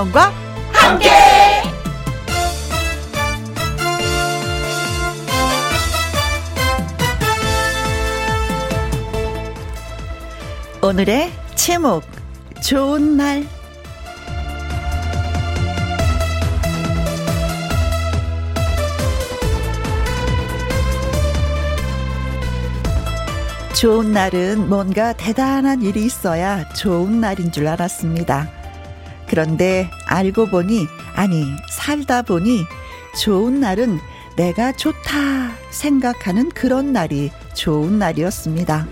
김혜영과 함께. 오늘의 제목 좋은 날 좋은 날은 뭔가 대단한 일이 있어야 좋은 날인 줄 알았습니다. 그런데 알고 보니, 아니, 살다 보니 좋은 날은 내가 좋다 생각하는 그런 날이 좋은 날이었습니다.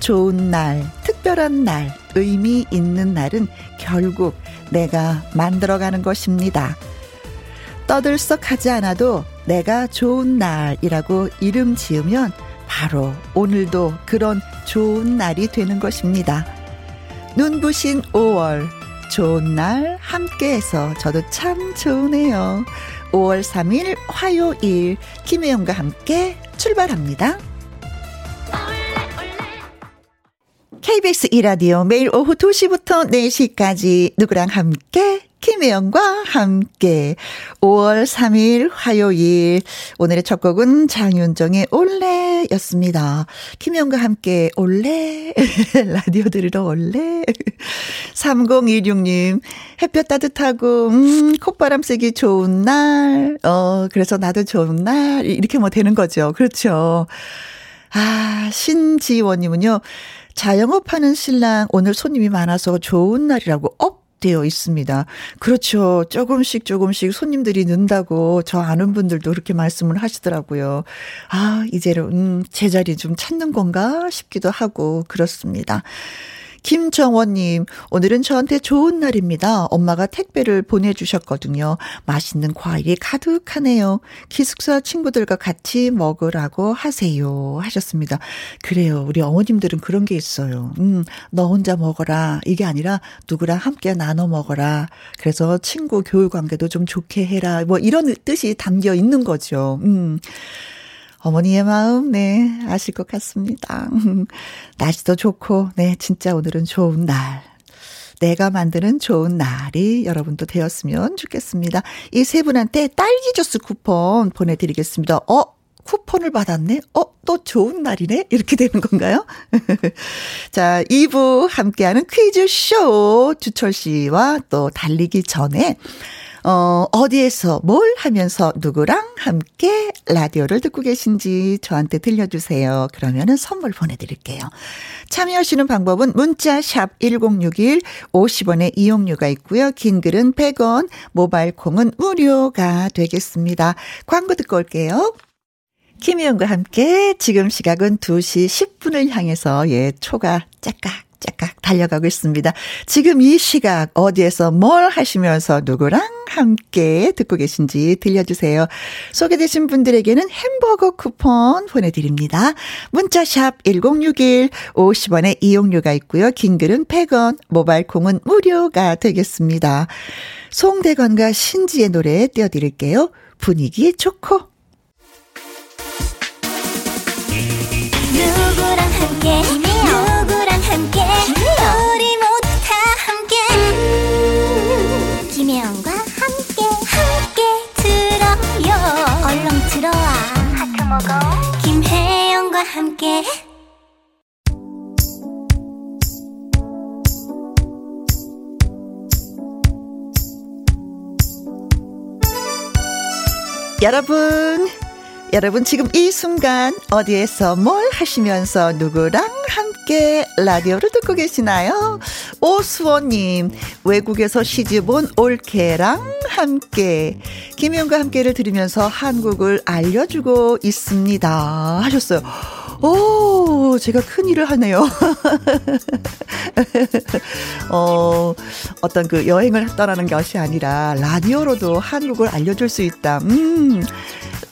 좋은 날, 특별한 날, 의미 있는 날은 결국 내가 만들어가는 것입니다. 떠들썩하지 않아도 내가 좋은 날이라고 이름 지으면 바로 오늘도 그런 좋은 날이 되는 것입니다. 눈부신 5월, 좋은 날 함께해서 저도 참 좋으네요. 5월 3일 화요일, 김혜영과 함께 출발합니다. KBS 이라디오 매일 오후 2시부터 4시까지 누구랑 함께 김혜영과 함께 5월 3일 화요일 오늘의 첫 곡은 장윤정의 올레였습니다. 김혜영과 함께 올레 라디오 들으러 올레 3016님 햇볕 따뜻하고 음 콧바람 쐬기 좋은 날 어 그래서 나도 좋은 날 이렇게 뭐 되는 거죠. 그렇죠. 아 신지원님은요. 자영업하는 신랑 오늘 손님이 많아서 좋은 날이라고 up 되어 있습니다. 그렇죠. 조금씩 조금씩 손님들이 는다고 저 아는 분들도 그렇게 말씀을 하시더라고요. 아, 이제는 음, 제자리 좀 찾는 건가 싶기도 하고 그렇습니다. 김정원님, 오늘은 저한테 좋은 날입니다. 엄마가 택배를 보내주셨거든요. 맛있는 과일이 가득하네요. 기숙사 친구들과 같이 먹으라고 하세요. 하셨습니다. 그래요. 우리 어머님들은 그런 게 있어요. 음, 너 혼자 먹어라. 이게 아니라 누구랑 함께 나눠 먹어라. 그래서 친구 교육 관계도 좀 좋게 해라. 뭐 이런 뜻이 담겨 있는 거죠. 음. 어머니의 마음, 네, 아실 것 같습니다. 날씨도 좋고, 네, 진짜 오늘은 좋은 날. 내가 만드는 좋은 날이 여러분도 되었으면 좋겠습니다. 이 세 분한테 딸기 주스 쿠폰 보내드리겠습니다. 어? 쿠폰을 받았네? 어, 또 좋은 날이네? 이렇게 되는 건가요? 자, 2부 함께하는 퀴즈쇼 주철 씨와 또 달리기 전에 어, 어디에서 뭘 하면서 누구랑 함께 라디오를 듣고 계신지 저한테 들려주세요. 그러면은 선물 보내드릴게요. 참여하시는 방법은 문자 샵 1061, 50원의 이용료가 있고요. 긴 글은 100원, 모바일 콩은 무료가 되겠습니다. 광고 듣고 올게요. 김희영과 함께 지금 시각은 2시 10분을 향해서 예, 초가 짝깍 짝깍 달려가고 있습니다. 지금 이 시각 어디에서 뭘 하시면서 누구랑 함께 듣고 계신지 들려주세요. 소개되신 분들에게는 햄버거 쿠폰 보내드립니다. 문자샵 1061 50원의 이용료가 있고요. 긴 글은 100원, 모바일 콩은 무료가 되겠습니다. 송대건과 신지의 노래 띄워드릴게요. 분위기 좋고 누구랑 함께 함께. 우리 모두 다 함께. 김혜영과 함께 함께 들어요. 얼렁 들어와. 하트 먹어. 김혜영과 함께. 여러분 여러분 지금 이 순간 어디에서 뭘 하시면서 누구랑 함께 라디오를 듣고 계시나요? 오수원님 외국에서 시집온 올케랑 함께 김용과 함께를 들으면서 한국을 알려주고 있습니다 하셨어요. 오, 제가 큰 일을 하네요. 어, 어떤 그 여행을 떠나는 것이 아니라 라디오로도 한국을 알려줄 수 있다. 음,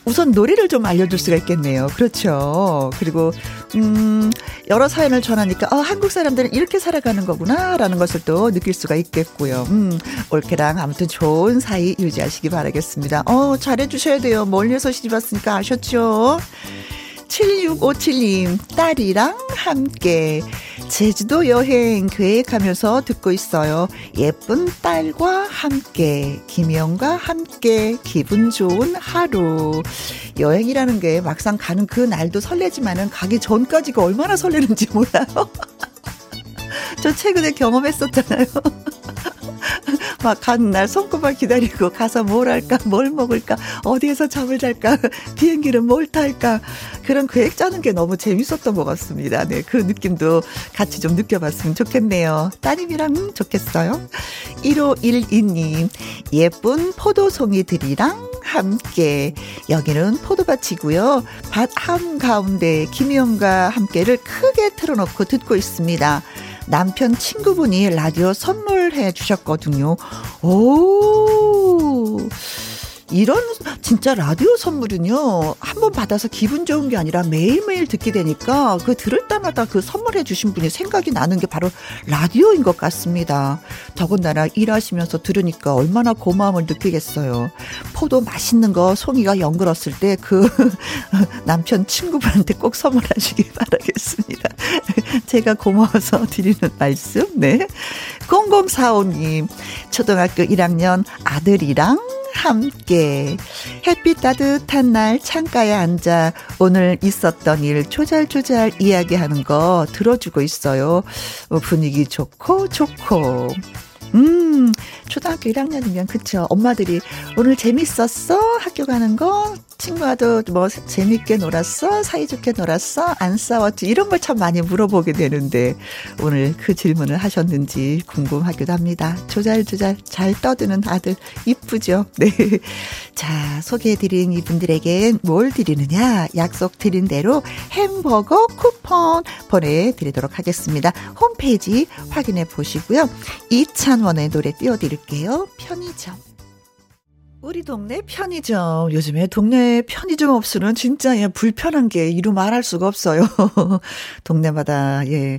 우선 노래를 좀 알려줄 수가 있겠네요. 그렇죠. 그리고, 음, 여러 사연을 전하니까, 어, 한국 사람들은 이렇게 살아가는 거구나 라는 것을 또 느낄 수가 있겠고요. 음, 올케랑 아무튼 좋은 사이 유지하시기 바라겠습니다. 어, 잘해주셔야 돼요. 멀리서 시집 왔으니까 아셨죠? 7657님, 딸이랑 함께. 제주도 여행 계획하면서 듣고 있어요. 예쁜 딸과 함께, 김영과 함께, 기분 좋은 하루. 여행이라는 게 막상 가는 그 날도 설레지만은 가기 전까지가 얼마나 설레는지 몰라요. 저 최근에 경험했었잖아요. 막 가는 날 손꼽아 기다리고 가서 뭘 할까, 뭘 먹을까, 어디에서 잠을 잘까, 비행기는 뭘 탈까. 그런 계획 짜는 게 너무 재밌었던 것 같습니다. 네, 그 느낌도 같이 좀 느껴봤으면 좋겠네요. 따님이랑 좋겠어요. 1512님, 예쁜 포도송이들이랑 함께. 여기는 포도밭이고요. 밭 한가운데 김희영과 함께를 크게 틀어놓고 듣고 있습니다. 남편 친구분이 라디오 선물해 주셨거든요. 오. 이런 진짜 라디오 선물은요 한 번 받아서 기분 좋은 게 아니라 매일매일 듣게 되니까 그 들을 때마다 그 선물해 주신 분이 생각이 나는 게 바로 라디오인 것 같습니다. 더군다나 일하시면서 들으니까 얼마나 고마움을 느끼겠어요. 포도 맛있는 거 송이가 연글었을 때 그 남편 친구분한테 꼭 선물하시기 바라겠습니다. 제가 고마워서 드리는 말씀. 네. 0045님 초등학교 1학년 아들이랑 함께 햇빛 따뜻한 날 창가에 앉아 오늘 있었던 일 조잘조잘 이야기하는 거 들어주고 있어요. 어, 분위기 좋고 좋고. 음, 초등학교 1학년이면 그쵸. 엄마들이 오늘 재밌었어? 학교 가는 거? 친구와도 뭐 재밌게 놀았어? 사이좋게 놀았어? 안 싸웠지? 이런 걸 참 많이 물어보게 되는데 오늘 그 질문을 하셨는지 궁금하기도 합니다. 조잘조잘 잘 떠드는 아들 이쁘죠? 네. 자, 소개해드린 이분들에겐 뭘 드리느냐? 약속 드린 대로 햄버거 쿠폰 보내드리도록 하겠습니다. 홈페이지 확인해 보시고요. 이찬원의 노래 띄워드릴게요. 편의점. 우리 동네 편의점. 요즘에 동네 편의점 없으면 진짜 예, 불편한 게 이루 말할 수가 없어요. 동네마다, 예.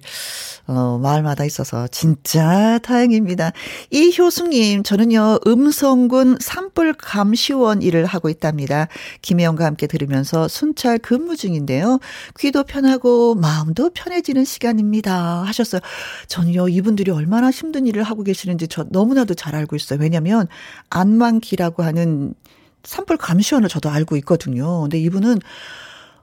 어, 마을마다 있어서 진짜 다행입니다. 이효숙님, 저는요, 음성군 산불 감시원 일을 하고 있답니다. 김혜영과 함께 들으면서 순찰 근무 중인데요. 귀도 편하고 마음도 편해지는 시간입니다. 하셨어요. 전요, 이분들이 얼마나 힘든 일을 하고 계시는지 저 너무나도 잘 알고 있어요. 왜냐면, 안만기라고 하는 산불 감시원을 저도 알고 있거든요. 근데 이분은,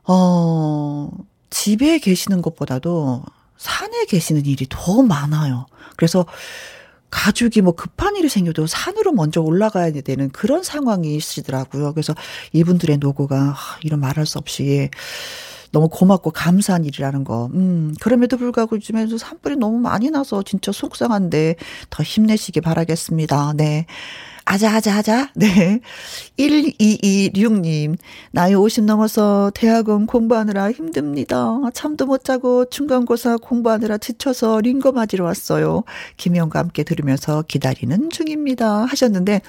어, 집에 계시는 것보다도 산에 계시는 일이 더 많아요. 그래서 가족이 뭐 급한 일이 생겨도 산으로 먼저 올라가야 되는 그런 상황이시더라고요. 그래서 이분들의 노고가 이런 말할 수 없이 너무 고맙고 감사한 일이라는 거. 음, 그럼에도 불구하고 요즘에도 산불이 너무 많이 나서 진짜 속상한데 더 힘내시기 바라겠습니다. 네. 아자 아자 아자. 네. 1226님. 나이 50 넘어서 대학원 공부하느라 힘듭니다. 잠도 못 자고 중간고사 공부하느라 지쳐서 링거 맞으러 왔어요. 김영과 함께 들으면서 기다리는 중입니다. 하셨는데,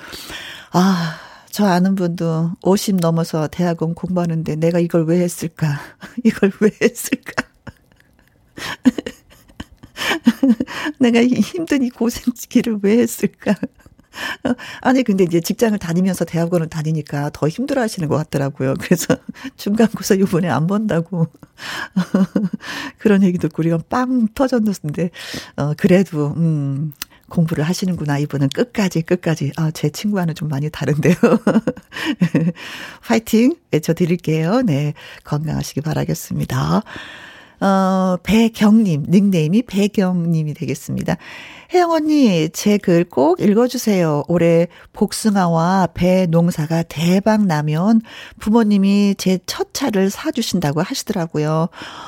아, 저 아는 분도 50 넘어서 대학원 공부하는데 내가 이걸 왜 했을까? 이걸 왜 했을까? 내가 힘든 이 고생기를 왜 했을까? 아니, 근데 이제 직장을 다니면서 대학원을 다니니까 더 힘들어 하시는 것 같더라고요. 그래서 중간고사 요번에 안 본다고. 그런 얘기 듣고 우리가 빵 터졌는데, 어, 그래도, 음, 공부를 하시는구나. 이분은 끝까지, 끝까지. 아, 제 친구와는 좀 많이 다른데요. 파이팅 외쳐드릴게요. 네. 건강하시기 바라겠습니다. 어, 배경님, 닉네임이 배경님이 되겠습니다. 혜영 언니, 제 글 꼭 읽어주세요. 올해 복숭아와 배 농사가 대박 나면 부모님이 제 첫 차를 사주신다고 하시더라고요.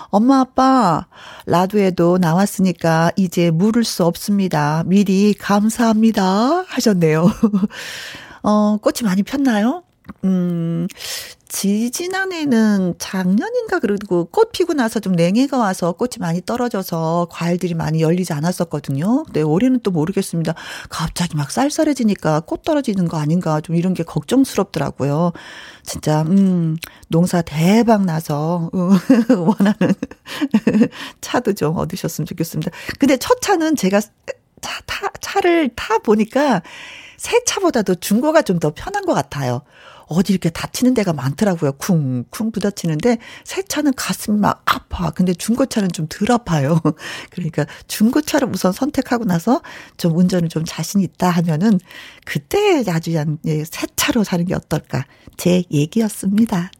엄마, 아빠, 라두에도 나왔으니까 이제 물을 수 없습니다. 미리 감사합니다. 하셨네요. 어, 꽃이 많이 폈나요? 음, 지지난해는 작년인가 그리고 꽃 피고 나서 좀 냉해가 와서 꽃이 많이 떨어져서 과일들이 많이 열리지 않았었거든요. 근데 올해는 또 모르겠습니다. 갑자기 막 쌀쌀해지니까 꽃 떨어지는 거 아닌가 좀 이런 게 걱정스럽더라고요. 진짜 음 농사 대박 나서 음, 원하는 차도 좀 얻으셨으면 좋겠습니다. 근데 첫 차는 제가 차, 타, 차를 타 보니까 새 차보다도 중고가 좀 더 편한 것 같아요. 어디 이렇게 다치는 데가 많더라고요. 쿵쿵 부딪히는데 새 차는 가슴이 막 아파. 근데 중고차는 좀 덜 아파요. 그러니까 중고차를 우선 선택하고 나서 좀 운전을 좀 자신 있다 하면은 그때 아주 예, 새 차로 사는 게 어떨까. 제 얘기였습니다.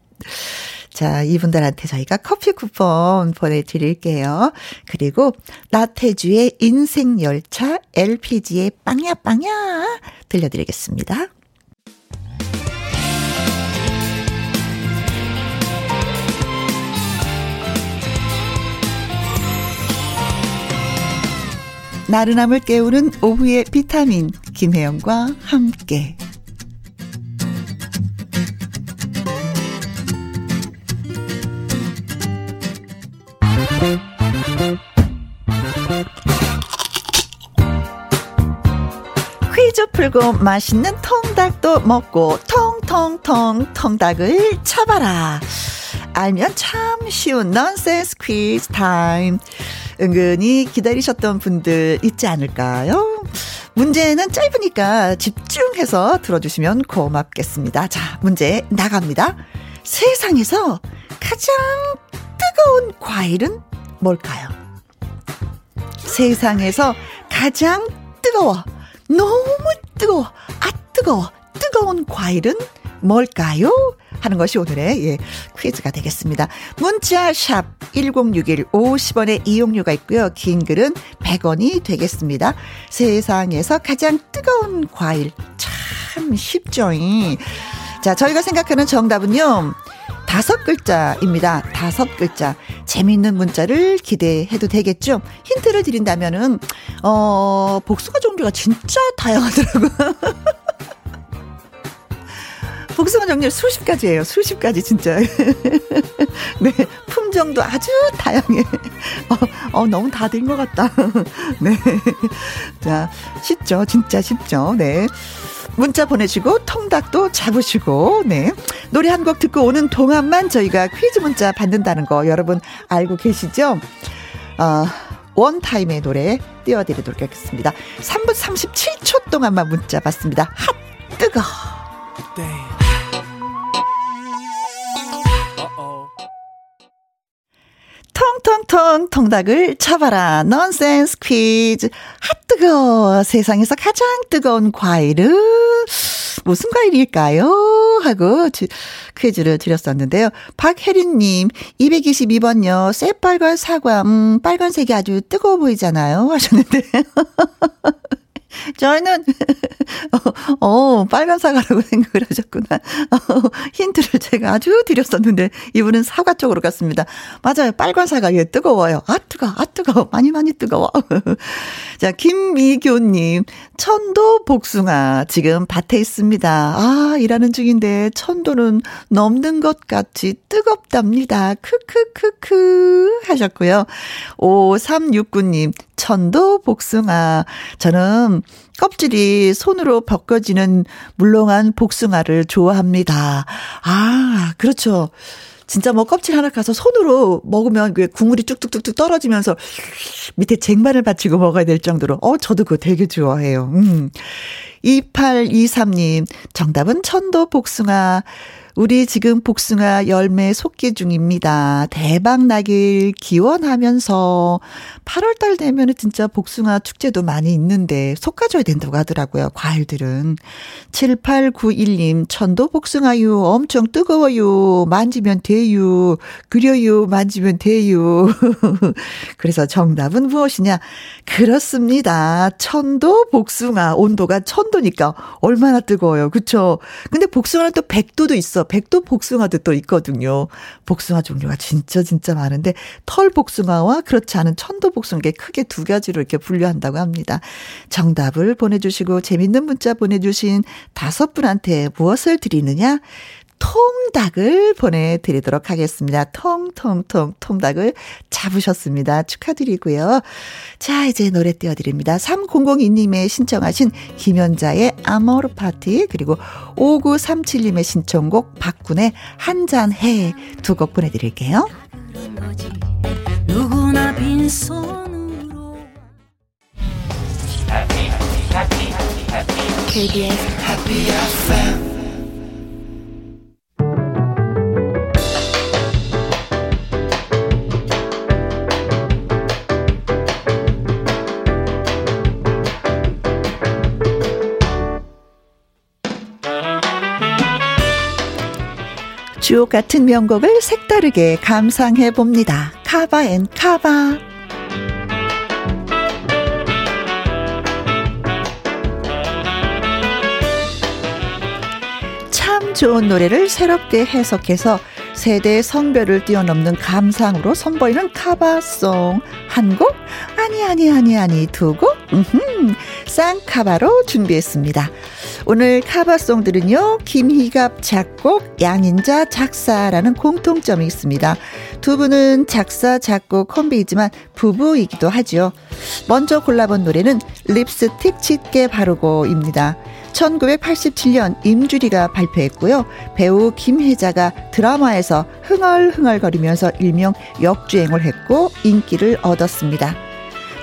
자, 이분들한테 저희가 커피 쿠폰 보내드릴게요. 그리고 나태주의 인생열차 LPG의 빵야 빵야 들려드리겠습니다. 나른함을 깨우는 오후의 비타민 김혜영과 함께 퀴즈 풀고 맛있는 통닭도 먹고 통통통 통닭을 쳐봐라. 알면 참 쉬운 넌센스 퀴즈 타임. 은근히 기다리셨던 분들 있지 않을까요? 문제는 짧으니까 집중해서 들어주시면 고맙겠습니다. 자, 문제 나갑니다. 세상에서 가장 뜨거운 과일은 뭘까요? 세상에서 가장 뜨거워. 너무 뜨거워. 아, 뜨거워. 뜨거운 과일은 뭘까요? 하는 것이 오늘의 예, 퀴즈가 되겠습니다. 문자 샵 1061 50원의 이용료가 있고요. 긴 글은 100원이 되겠습니다. 세상에서 가장 뜨거운 과일 참 쉽죠. 자, 저희가 생각하는 정답은요. 다섯 글자입니다. 다섯 글자. 재미있는 문자를 기대해도 되겠죠? 힌트를 드린다면은, 어, 복숭아 종류가 진짜 다양하더라고요. 복숭아 종류 수십 가지예요. 수십 가지 진짜. 네, 품종도 아주 다양해. 어, 어 너무 다 된 것 같다. 네. 자, 쉽죠. 진짜 쉽죠. 네. 문자 보내시고 통닭도 잡으시고 네 노래 한 곡 듣고 오는 동안만 저희가 퀴즈 문자 받는다는 거 여러분 알고 계시죠? 어, 원타임의 노래 띄워드리도록 하겠습니다. 3분 37초 동안만 문자 받습니다. 핫 뜨거. 네. 통통통 통닭을 쳐봐라. 넌센스 퀴즈. 핫 뜨거. 세상에서 가장 뜨거운 과일은 무슨 과일일까요? 하고 퀴즈를 드렸었는데요. 박혜린님, 222번요. 새빨간 사과, 음, 빨간색이 아주 뜨거워 보이잖아요. 하셨는데. 저희는, 어, 어, 빨간 사과라고 생각을 하셨구나. 어, 힌트를 제가 아주 드렸었는데, 이분은 사과 쪽으로 갔습니다. 맞아요. 빨간 사과, 예, 뜨거워요. 아, 뜨거, 아, 뜨거워. 많이, 많이 뜨거워. 자, 김미교님, 천도 복숭아, 지금 밭에 있습니다. 아, 일하는 중인데, 천도는 넘는 것 같이 뜨겁답니다. 크크크크 하셨고요. 5369님, 천도 복숭아. 저는 껍질이 손으로 벗겨지는 물렁한 복숭아를 좋아합니다. 아, 그렇죠. 진짜 뭐 껍질 하나 가서 손으로 먹으면 그 국물이 쭉쭉쭉쭉 떨어지면서 밑에 쟁반을 받치고 먹어야 될 정도로 어 저도 그거 되게 좋아해요. 음. 2823님 정답은 천도 복숭아 우리 지금 복숭아 열매 속기 중입니다. 대박 나길 기원하면서 8월달 되면 은 진짜 복숭아 축제도 많이 있는데 솎아줘야 된다고 하더라고요. 과일들은. 7891님, 천도 복숭아유 엄청 뜨거워요. 만지면 돼요. 그려요. 만지면 돼요. 그래서 정답은 무엇이냐? 그렇습니다. 천도 복숭아. 온도가 천도니까 얼마나 뜨거워요. 그쵸? 근데 복숭아는 또 100도도 있어. 100도 복숭아도 또 있거든요. 복숭아 종류가 진짜 진짜 많은데 털 복숭아와 그렇지 않은 천도 복숭아 크게 두 가지로 이렇게 분류한다고 합니다. 정답을 보내주시고 재밌는 문자 보내주신 다섯 분한테 무엇을 드리느냐? 통닭을 보내드리도록 하겠습니다. 통통통 통닭을 잡으셨습니다. 축하드리고요. 자, 이제 노래 띄워드립니다. 3002님의 신청하신 김연자의 아모르 파티 그리고 5937님의 신청곡 박군의 한잔해 두 곡 보내드릴게요. 누구나 빈손으로 KBS Happy FM 주옥 같은 명곡을 색다르게 감상해 봅니다. cover and cover. 참 좋은 노래를 새롭게 해석해서 세대 성별을 뛰어넘는 감상으로 선보이는 카바송 한 곡? 아니 아니 아니 아니 두 곡? 음흠 쌍카바로 준비했습니다. 오늘 카바송들은요, 김희갑 작곡, 양인자 작사라는 공통점이 있습니다. 두 분은 작사, 작곡 콤비이지만 부부이기도 하죠. 먼저 골라본 노래는 립스틱 짙게 바르고입니다. 1987년 임주리가 발표했고요. 배우 김혜자가 드라마에서 흥얼흥얼거리면서 일명 역주행을 했고 인기를 얻었습니다.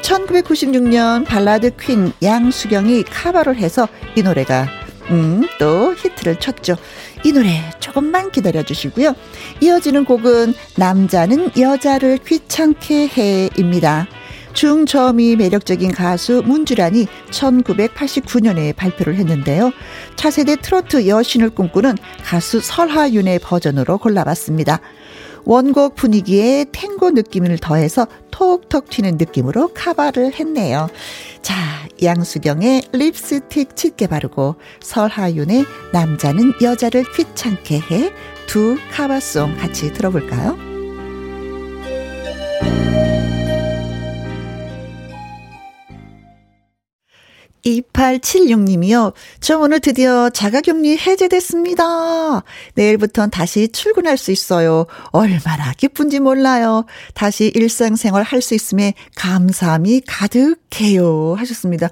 1996년 발라드 퀸 양수경이 카바를 해서 이 노래가 음, 또 히트를 쳤죠. 이 노래 조금만 기다려 주시고요. 이어지는 곡은 남자는 여자를 귀찮게 해입니다. 중저음이 매력적인 가수 문주란이 1989년에 발표를 했는데요. 차세대 트로트 여신을 꿈꾸는 가수 설하윤의 버전으로 골라봤습니다. 원곡 분위기에 탱고 느낌을 더해서 톡톡 튀는 느낌으로 카바를 했네요. 자, 양수경의 립스틱 짙게 바르고 설하윤의 남자는 여자를 귀찮게 해 두 카바송 같이 들어볼까요? 2876님이요. 저 오늘 드디어 자가격리 해제됐습니다. 내일부터는 다시 출근할 수 있어요. 얼마나 기쁜지 몰라요. 다시 일상생활 할 수 있음에 감사함이 가득해요. 하셨습니다.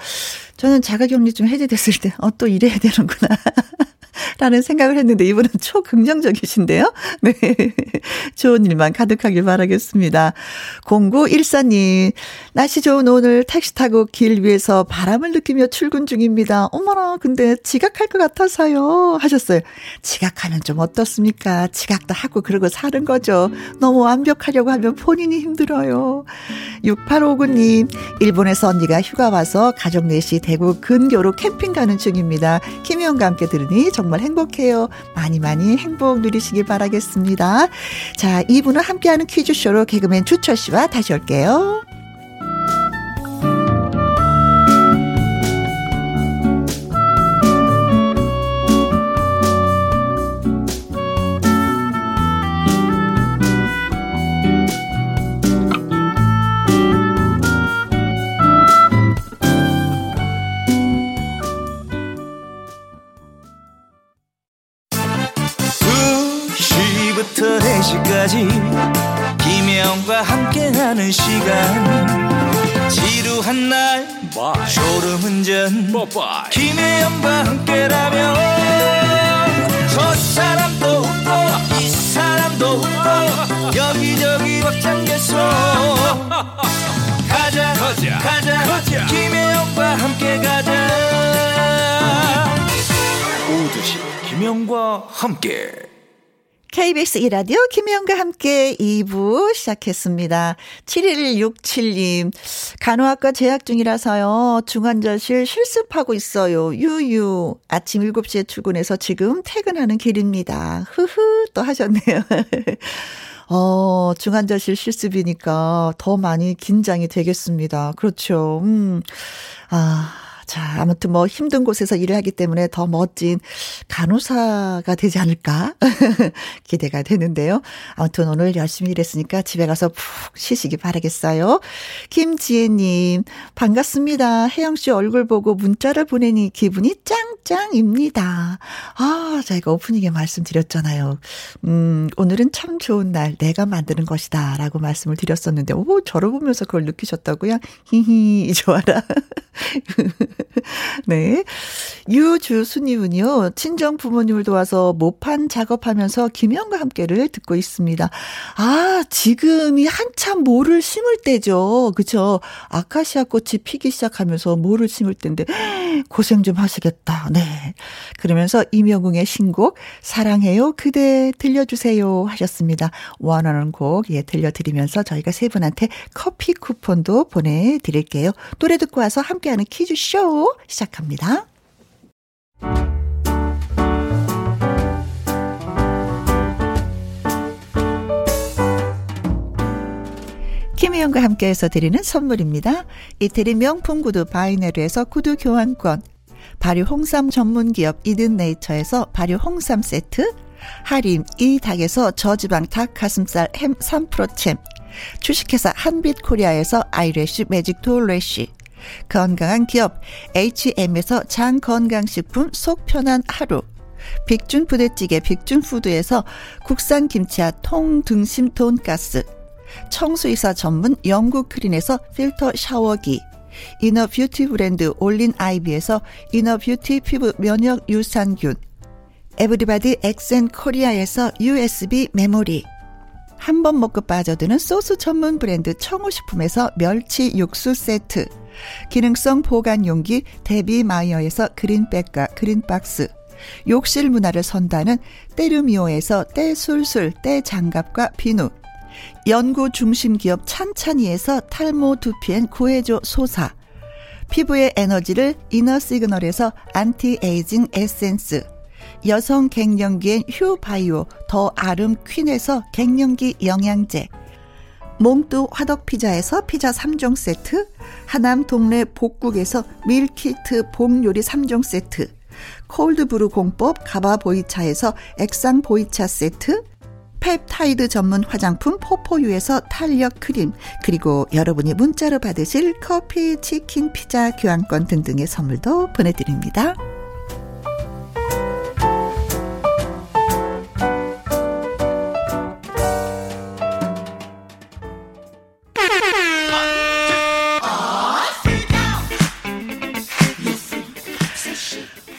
저는 자가격리 좀 해제됐을 때, 어, 또 일해야 되는구나. 라는 생각을 했는데 이분은 초긍정적이신데요. 네. 좋은 일만 가득하길 바라겠습니다. 0914님, 날씨 좋은 오늘 택시 타고 길 위에서 바람을 느끼며 출근 중입니다. 어머나, 근데 지각할 것 같아서요. 하셨어요. 지각하는 좀 어떻습니까? 지각도 하고 그러고 사는 거죠. 너무 완벽하려고 하면 본인이 힘들어요. 6859님, 일본에서 언니가 휴가 와서 가족 넷이 대구 근교로 캠핑 가는 중입니다. 김희영과 함께 들으니 정말 정말 행복해요. 많이 많이 행복 누리시길 바라겠습니다. 자, 2부는 함께하는 퀴즈쇼로 개그맨 주철 씨와 다시 올게요. KBS 이라디오 김혜영과 함께 2부 시작했습니다. 7167님, 간호학과 재학 중이라서요. 중환자실 실습하고 있어요. 유유. 아침 7시에 출근해서 지금 퇴근하는 길입니다. 흐흐, 또 하셨네요. 어, 중환자실 실습이니까 더 많이 긴장이 되겠습니다. 그렇죠. 음. 아. 자, 아무튼 뭐 힘든 곳에서 일을 하기 때문에 더 멋진 간호사가 되지 않을까 기대가 되는데요. 아무튼 오늘 열심히 일했으니까 집에 가서 푹 쉬시기 바라겠어요. 김지혜님, 반갑습니다. 혜영 씨 얼굴 보고 문자를 보내니 기분이 짱 짱입니다. 아, 저희가 오프닝에 말씀드렸잖아요. 음, 오늘은 참 좋은 날, 내가 만드는 것이다. 라고 말씀을 드렸었는데, 오, 저를 보면서 그걸 느끼셨다고요? 히히, 좋아라. 네. 유주수님은요, 친정 부모님을 도와서 모판 작업하면서 김영과 함께를 듣고 있습니다. 아, 지금이 한참 모를 심을 때죠. 그쵸? 아카시아 꽃이 피기 시작하면서 모를 심을 때인데, 고생 좀 하시겠다. 네. 그러면서 이명웅의 신곡, 사랑해요, 그대 들려주세요 하셨습니다. 원하는 곡, 예, 들려드리면서 저희가 세 분한테 커피 쿠폰도 보내드릴게요. 노래 듣고 와서 함께하는 퀴즈쇼 시작합니다. 김혜영과 함께해서 드리는 선물입니다. 이태리 명품 구두 바이네르에서 구두 교환권, 발효 홍삼 전문 기업 이든 네이처에서 발효 홍삼 세트, 하림 이 닭에서 저지방 닭 가슴살 햄 3%챔, 주식회사 한빛 코리아에서 eyelash magic 돌래쉬, 건강한 기업 H&M에서 장 건강식품 속 편한 하루, 빅준 부대찌개 빅준푸드에서 국산 김치와 통등심 돈가스, 청수이사 전문 영구크린에서 필터 샤워기, inner beauty 브랜드 올린 아이비에서 inner beauty 피부 면역 유산균, 에브리바디 엑센 코리아에서 USB 메모리, 한 번 먹고 빠져드는 소스 전문 브랜드 청호식품에서 멸치 육수 세트, 기능성 보관 용기 데비 마이어에서 그린백과 그린박스, 욕실 문화를 선도하는 때르미오에서 때술술 때장갑과 비누, 연구 중심 기업 찬찬이에서 탈모 두피엔 구해줘 소사, 피부의 에너지를 이너 시그널에서 안티 에이징 에센스, 여성 갱년기엔 휴 바이오 더 아름 퀸에서 갱년기 영양제, 몽뚜 화덕 피자에서 피자 3종 세트, 하남 동네 복국에서 밀키트 봉요리 3종 세트, cold brew 공법 가바 보이차에서 액상 보이차 세트, 펩타이드 전문 화장품 포포유에서 탄력 크림, 그리고 여러분이 문자로 받으실 커피, 치킨, 피자, 교환권 등등의 선물도 보내드립니다.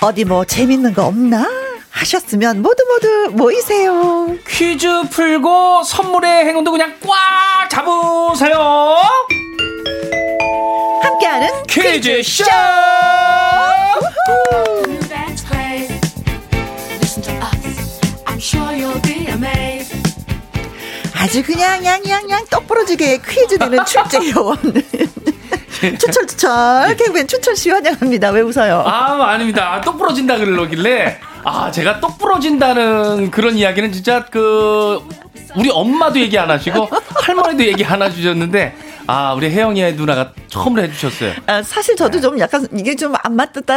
어디 뭐 재밌는 거 없나? 하셨으면 모두 모두 모이세요. 퀴즈 풀고 선물의 행운도 그냥 꽉 잡으세요. 함께하는 퀴즈쇼! Amazed. 아주 그냥 양양양 똑부러지게 퀴즈 내는 출제 요원. 추철 추철 개그맨 추철 씨 환영합니다. 왜 웃어요? 아, 아닙니다. 똑 부러진다 그러길래 아, 제가 똑 부러진다는 그런 이야기는 진짜 그 우리 엄마도 얘기 안 하시고 할머니도 얘기 안 해주셨는데 아, 우리 혜영이 누나가 처음으로 해주셨어요. 아, 사실 저도 좀 약간 이게 좀 안 맞다.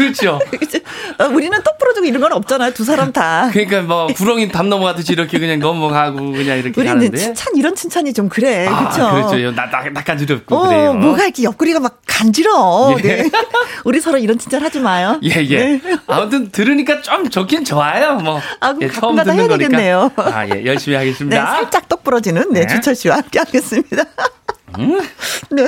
그렇죠. 어, 우리는 똑 부러지고 이런 건 없잖아요. 두 사람 다. 그러니까 뭐 구렁이 담 넘어가듯이 이렇게 그냥 넘어가고 그냥 이렇게 우리는 하는데. 칭찬 이런 칭찬이 좀 그래. 아, 그렇죠. 그렇죠. 나, 나, 낯간지럽고 어, 그래요. 뭐가 이렇게 옆구리가 막 간지러워. 예. 네. 우리 서로 이런 칭찬 하지 마요. 예, 예. 네. 아무튼 들으니까 좀 좋긴 좋아요. 뭐. 아, 예, 가끔가다 해야 되겠네요. 아, 예. 열심히 네, 하겠습니다. 살짝 똑 부러지는 네, 네. 주철 씨와 함께 하겠습니다. 음. 네.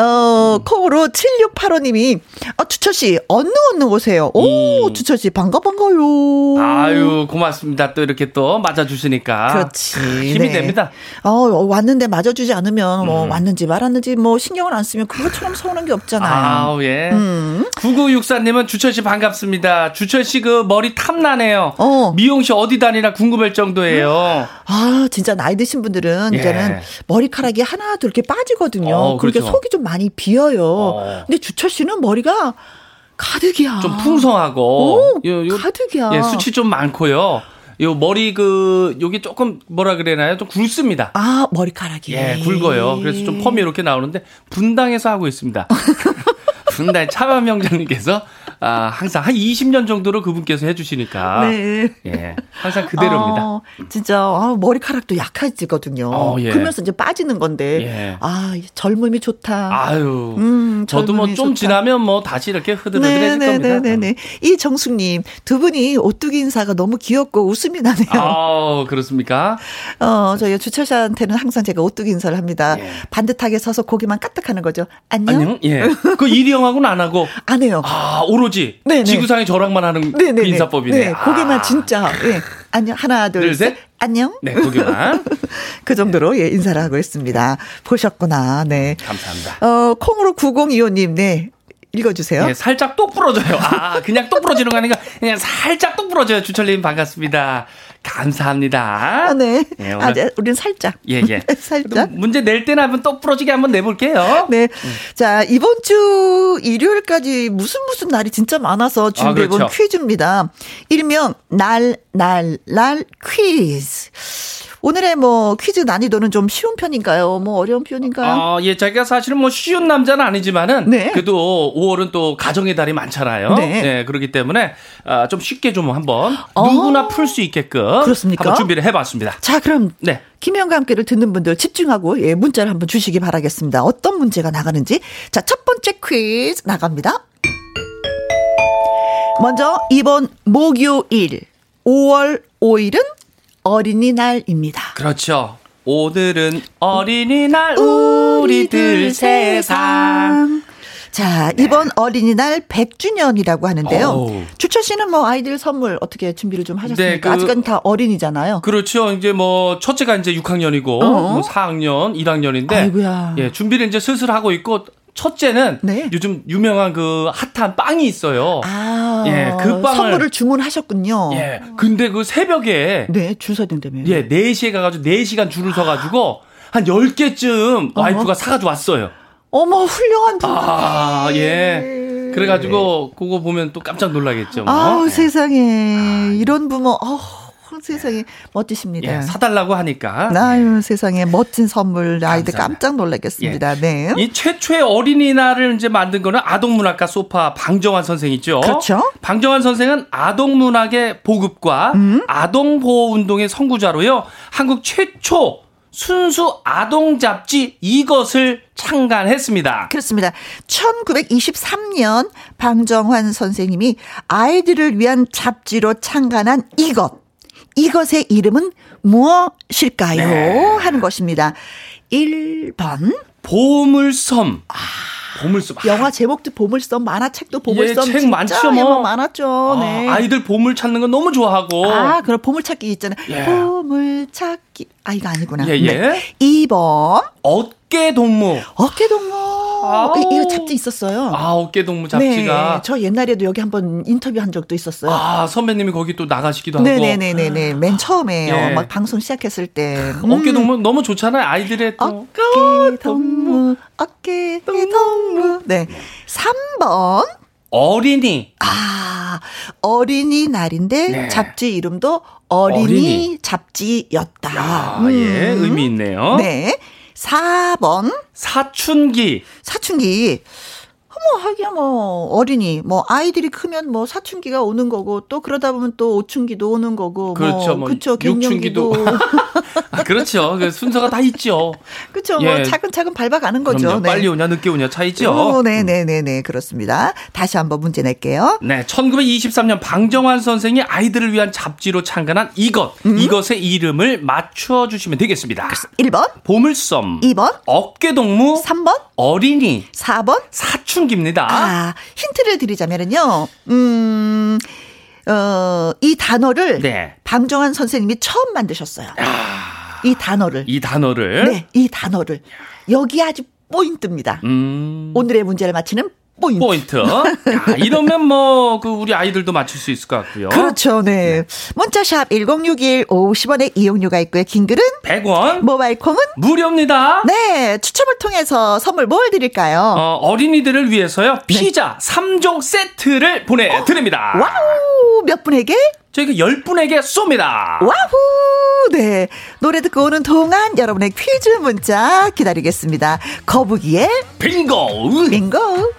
어, 콩으로 7685님이, 아, 주철 씨, 언능 언능 오세요. 오, 음. 주철 씨, 반가, 반가요. 아유, 고맙습니다. 또 이렇게 또 맞아주시니까. 그렇지. 힘이 네. 됩니다. 어, 왔는데 맞아주지 않으면, 뭐, 음. 왔는지 말았는지, 뭐, 신경을 안 쓰면 그것처럼 서운한 게 없잖아요. 아우, 예. 음. 9964님은 주철씨 반갑습니다. 주철씨 그 머리 탐나네요. 어. 미용실 어디 다니나 궁금할 정도예요. 아, 진짜 나이 드신 분들은 예. 이제는 머리카락이 하나, 둘 이렇게 빠지거든요. 어, 그러니까 그렇죠. 속이 좀 많이 비어요. 어. 근데 주철 씨는 머리가 가득이야. 좀 풍성하고. 오, 요- 요- 가득이야. 예, 수치 좀 많고요. 요 머리 그, 요게 조금 뭐라 그래나요? 좀 굵습니다. 아, 머리카락이. 예, 굵어요. 그래서 좀 펌이 이렇게 나오는데 분당에서 하고 있습니다. 분당 차만 명장님께서 아, 항상 한 20년 정도로 그분께서 해주시니까. 네. 예. 항상 그대로입니다. 어, 진짜 아, 머리카락도 약해지거든요. 어, 예. 그러면서 이제 빠지는 건데 예. 아 젊음이 좋다. 아유. 음, 저도 뭐 좀. 지나면 뭐 다시 이렇게 흐드러들해질 겁니다. 네네네네네. 이 정숙님 두 분이 오뚜기 인사가 너무 귀엽고 웃음이 나네요. 아, 그렇습니까? 어, 저희 주철씨한테는 항상 제가 오뚜기 인사를 합니다. 예. 반듯하게 서서 고개만 까딱하는 거죠. 안녕? 안녕? 예. 그 이리 형하고는 안 하고. 안 해요. 아, 오로 지. 네네. 지구상에 저랑만 하는 그 네네네. 인사법이네. 네, 고개만 아. 진짜. 예. 안녕. 하나, 둘, 둘, 셋. 셋. 안녕. 네, 고개만. 그 정도로 예, 인사를 하고 있습니다. 보셨구나. 네. 감사합니다. 어, 콩으로 9025님, 네. 읽어주세요. 예, 살짝 똑 부러져요. 아, 그냥 똑 부러지는 거 아니라 그냥 살짝 똑 부러져요. 주철님 반갑습니다. 감사합니다. 아, 네. 예, 아, 오늘- 네. 우린 살짝. 예, 예. 살짝. 문제 낼 때는 한번 똑 부러지게 한번 내볼게요. 네. 자, 이번 주 일요일까지 무슨 무슨 날이 진짜 많아서 준비해본 아, 그렇죠. 퀴즈입니다. 일명 날, 날, 날 퀴즈. 오늘의 뭐 퀴즈 난이도는 좀 쉬운 편인가요? 뭐 어려운 편인가요? 아, 예, 자기가 사실은 뭐 쉬운 남자는 아니지만은 네. 그래도 5월은 또 가정의 달이 많잖아요. 네. 예, 그렇기 때문에 아, 좀 쉽게 좀 한번 어. 누구나 풀 수 있게끔 그렇습니까? 한번 준비를 해봤습니다. 자, 그럼 네. 김혜영과 함께를 듣는 분들 집중하고 예, 문자를 한번 주시기 바라겠습니다. 어떤 문제가 나가는지. 자, 첫 번째 퀴즈 나갑니다. 먼저 이번 목요일 5월 5일은 어린이날입니다. 그렇죠. 오늘은 어린이날 우리들 세상. 자, 이번 어린이날 100주년이라고 하는데요. 네. 어우. 주철 씨는 뭐 아이들 선물 어떻게 준비를 좀 하셨습니까? 네, 그- 아직은 다 어린이잖아요. 그렇죠. 이제 뭐 첫째가 이제 6학년이고 어. 뭐 4학년, 1학년인데 아이고야. 예, 준비를 이제 슬슬 하고 있고 첫째는 네. 요즘 유명한 그 핫한 빵이 있어요. 아, 예, 그 빵을- 선물을 주문하셨군요. 예. 근데 그 새벽에 네, 줄 서야 된다며요. 예, 4시에 가가지고 4시간 줄을 서가지고 한 10개쯤 와이프가 사가지고 왔어요. 어머, 훌륭한 분. 아, 예. 그래가지고 그거 보면 또 깜짝 놀라겠죠. 뭐. 아우, 예. 세상에. 이런 부모, 어우, 세상에 멋지십니다. 예, 사달라고 하니까. 아유, 세상에 멋진 선물 아이들 감사합니다. 깜짝 놀랐겠습니다. 네. 이 최초의 어린이날을 이제 만든 거는 아동문학가 소파 방정환 선생이죠. 그렇죠. 방정환 선생은 아동문학의 보급과 음. 아동보호운동의 선구자로요. 한국 최초 순수 아동 잡지 이것을 창간했습니다. 그렇습니다. 1923년 방정환 선생님이 아이들을 위한 잡지로 창간한 이것. 이것의 이름은 무엇일까요? 네. 하는 것입니다. 1번. 보물섬. 보물섬. 아, 영화 제목도 보물섬, 만화책도 보물섬. 예, 책 많죠, 뭐. 뭐 많았죠. 네. 아, 이들 보물 찾는 거 너무 좋아하고. 아, 그럼 보물찾기 있잖아요. 예. 보물찾기. 아, 이거 아니구나. 예, 예. 네. 2번. 어 깨 동무. 어깨 동무. 아우. 이- 이거 잡지 있었어요. 아, 어깨 동무 잡지가. 네. 저 옛날에도 여기 한번 인터뷰 한 적도 있었어요. 아, 선배님이 거기 또 나가시기도 하고. 네네네네네. 맨 처음에요. 예. 막 방송 시작했을 때. 어깨 동무 너무 좋잖아요. 아이들의 또. 어깨 동무, 어깨 동무. 네. 3번. 어린이. 아, 어린이날인데 네. 잡지 이름도 어린이, 어린이. 잡지였다. 아, 예, 의미 있네요. 네. 4번. 사춘기. 사춘기. 뭐 하기야 뭐 어린이 뭐 아이들이 크면 뭐 사춘기가 오는 거고 또 그러다 보면 또 오춘기도 오는 거고 그렇죠. 뭐뭐 그쵸 육춘기도. 아, 그렇죠. 그 순서가 다 있죠. 그쵸 예. 뭐 차근차근 밟아가는 거죠. 그럼요. 빨리 오냐 늦게 오냐 차이죠. 오, 네네네네 그렇습니다. 다시 한번 문제 낼게요. 네, 1923년 방정환 선생이 아이들을 위한 잡지로 창간한 이것. 음. 이것의 이름을 맞춰 주시면 되겠습니다. 1번, 보물섬. 2번, 어깨동무. 3번, 어린이. 4번. 사춘기 입니다. 아 힌트를 드리자면은요. 음. 어, 이 단어를 네. 방정환 선생님이 처음 만드셨어요. 이 단어를. 이 단어를. 네, 이 단어를. 여기 아주 포인트입니다. 음. 오늘의 문제를 맞히는 포인트. 포인트. 야, 이러면 뭐, 그, 우리 아이들도 맞출 수 있을 것 같고요. 그렇죠, 네. 문자샵 1061 50원의 이용료가 있고요. 긴 글은 100원. 모바일 콩은 무료입니다. 네, 추첨을 통해서 선물 뭘 드릴까요? 어, 어린이들을 위해서요, 피자 3종 세트를 보내 드립니다. 와우! 몇 분에게? 저희가 10분에게 쏩니다. 와후! 네. 노래 듣고 오는 동안 여러분의 퀴즈 문자 기다리겠습니다. 거북이의 빙고! 빙고!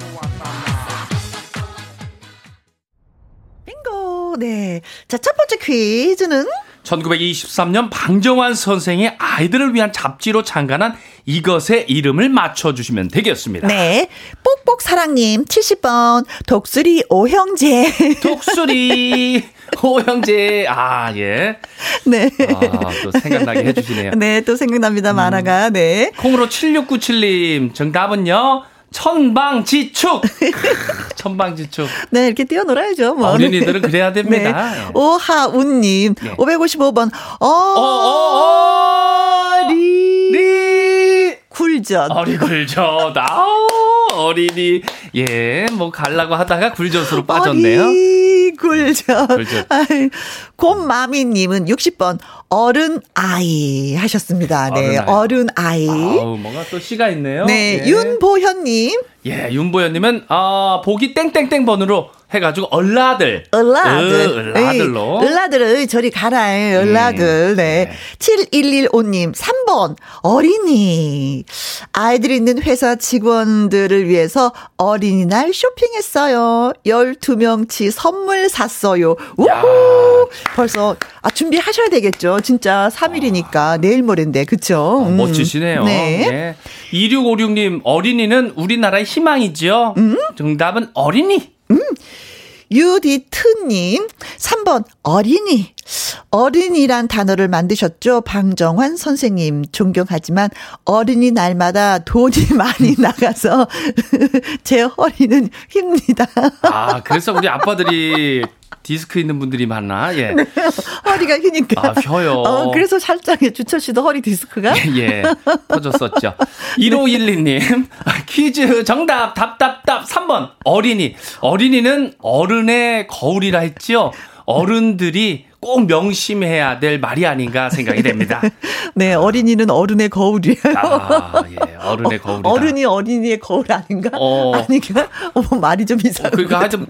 오, 네. 자, 첫 번째 퀴즈는 1923년 방정환 선생이 아이들을 위한 잡지로 창간한 이것의 이름을 맞춰주시면 되겠습니다. 네. 뽁뽁 사랑님 70번 독수리 오형제. 독수리 호형제 아 예. 네. 아, 또 생각나게 해주시네요. 네, 또 생각납니다. 만화가. 네. 콩으로 7697님 정답은요. 천방지축. 천방지축. 네, 이렇게 뛰어놀아야죠. 뭐. 어린이들은 그래야 됩니다. 네. 예. 오하운님, 네. 555번, 어, 어, 리, 리. 굴젓. 어리굴젓. 아우, 어린이. 예, 뭐 갈라고 하다가 굴젓으로 빠졌네요. 어리 굴젓. 굴젓. 곰마미님은 60번, 어른 아이 하셨습니다. 네, 어른 아이. 어른 아이. 아우, 뭔가 또 씨가 있네요. 네, 예. 윤보현님, 예, 윤보현님은, 아, 보기 땡땡땡 번으로 해가지고, 얼라들. 을라들. 으, 을라들로. 에이, 을라들을 저리 가라, 을라들. 네. 네. 7115님, 3번, 어린이. 아이들 있는 회사 직원들을 위해서 어린이날 쇼핑했어요. 12명치 선물 샀어요. 우후! 벌써, 아, 준비하셔야 되겠죠. 진짜 3일이니까 내일 모레인데, 그쵸? 아, 음. 멋지시네요. 네. 예. 2656님, 어린이는 우리나라의 희망이지요. 음? 정답은 어린이. 유디트님, 3번, 어린이. 어린이란 단어를 만드셨죠? 방정환 선생님. 존경하지만 어린이 날마다 돈이 많이 나가서 제 허리는 휩니다. 아, 그래서 우리 아빠들이 디스크 있는 분들이 많나? 예. 허리가 휘니까. 아, 휘어요. 어, 그래서 살짝 주철 씨도 허리 디스크가? 예, 터졌었죠. 1512님, 퀴즈 정답, 답답답, 3번, 어린이. 어린이는 어른의 거울이라 했지요. 어른들이 꼭 명심해야 될 말이 아닌가 생각이 됩니다. 네, 어린이는 어른의 거울이에요. 아, 예, 어른의 거울이다. 어른이 어린이의 거울 아닌가? 어. 아니가? 어머, 말이 좀 이상해. 그러니까 하여튼,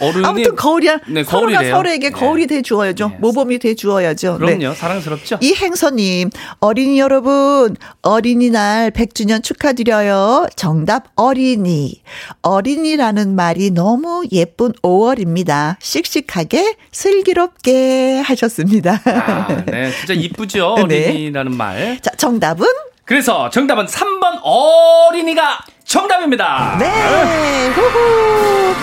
어른이. 아무튼 거울이야. 네, 서로가 거울이래요. 서로에게 네. 거울이 돼 주어야죠. 네. 모범이 돼 주어야죠. 네. 그럼요, 사랑스럽죠? 이행서님, 어린이 여러분, 어린이날 100주년 축하드려요. 정답, 어린이. 어린이라는 말이 너무 예쁜 5월입니다. 씩씩하게, 슬기롭게 하셨습니다. 아, 네, 진짜 이쁘죠? 네. 어린이라는 말. 자, 정답은? 그래서 정답은 3번 어린이가 정답입니다. 네, 후후.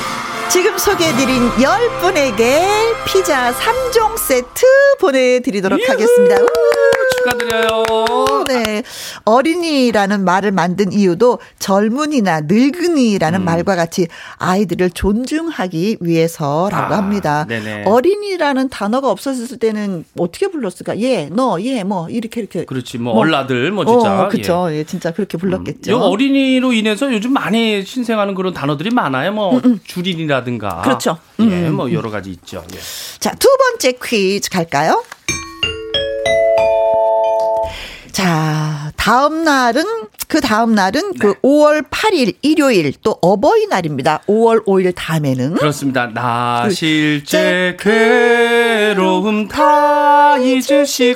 지금 소개해드린 10분에게 피자 3종 세트 보내드리도록 하겠습니다. 우! 축하드려요. 네. 어린이라는 말을 만든 이유도 젊은이나 늙은이라는 음. 말과 같이 아이들을 존중하기 위해서라고 아, 합니다. 네네. 어린이라는 단어가 없었을 때는 어떻게 불렀을까? 예, 너, 예, 뭐, 이렇게, 이렇게. 그렇지, 뭐, 얼라들, 뭐, 진짜. 어, 그쵸. 예. 진짜 그렇게 불렀겠죠. 요 어린이로 인해서 요즘 많이 신생하는 그런 단어들이 많아요. 뭐, 줄임이라든가. 음, 그렇죠. 예, 음, 뭐, 여러 가지 있죠. 예. 자, 두 번째 퀴즈 갈까요? 자, 다음 날은, 그 다음 날은 그 5월 8일 일요일 또 어버이날입니다. 5월 5일 다음에는. 그렇습니다. 나그 실제 괴로움 다 잊으시고,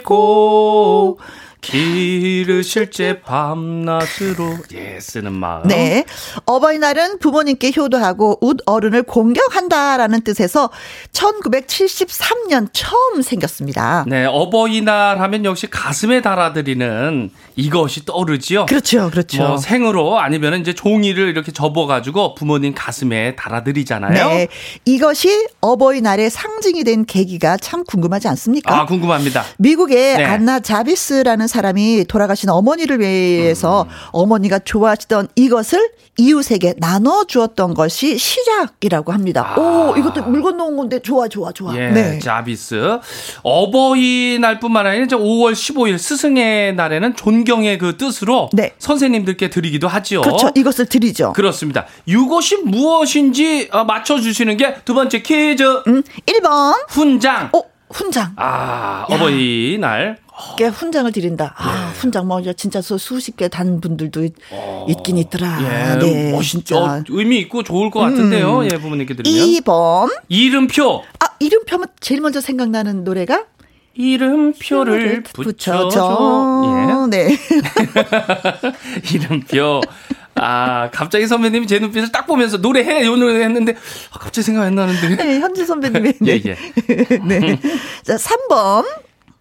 기르실 제 밤낮으로, 예, 쓰는 마음. 네. 어버이날은 부모님께 효도하고 웃 어른을 공경한다라는 뜻에서 1973년 처음 생겼습니다. 네, 어버이날 하면 역시 가슴에 달아드리는 이것이 떠오르지요. 그렇죠, 그렇죠. 뭐 생으로 아니면 이제 종이를 이렇게 접어가지고 부모님 가슴에 달아드리잖아요. 네. 이것이 어버이날의 상징이 된 계기가 참 궁금하지 않습니까? 아, 궁금합니다. 미국의 네. 안나 자비스라는 사람이 돌아가신 어머니를 위해서 음. 어머니가 좋아하시던 이것을 이웃에게 나눠 주었던 것이 시작이라고 합니다. 아. 오, 이것도 물 건너온 건데 좋아, 좋아, 좋아. 예, 네. 자비스. 어버이날뿐만 아니라 이제 5월 15일 스승의 날에는 존경의 그 뜻으로 네. 선생님들께 드리기도 하지요. 그렇죠. 이것을 드리죠. 그렇습니다. 이것이 무엇인지 어, 맞춰 주시는 게 두 번째 퀴즈. 음, 1번. 훈장. 어, 훈장. 아, 어버이날. 게 훈장을 드린다. 아, 예. 훈장 뭐 진짜 수- 수십 개 단 분들도 있, 있긴 있더라. 예, 네, 멋있죠. 진짜. 의미 있고 좋을 것 같은데요. 예, 부모님께 드리면. 2번. 이름표. 아, 이름표면 제일 먼저 생각나는 노래가 이름표를 붙여줘. 예. 네. 이름표. 아, 갑자기 선배님이 제 눈빛을 딱 보면서 노래해, 요 노래 했는데, 아, 갑자기 생각이 안 나는데. 네, 현지 선배님의. 예, 네. 예. 네. 자, 3번.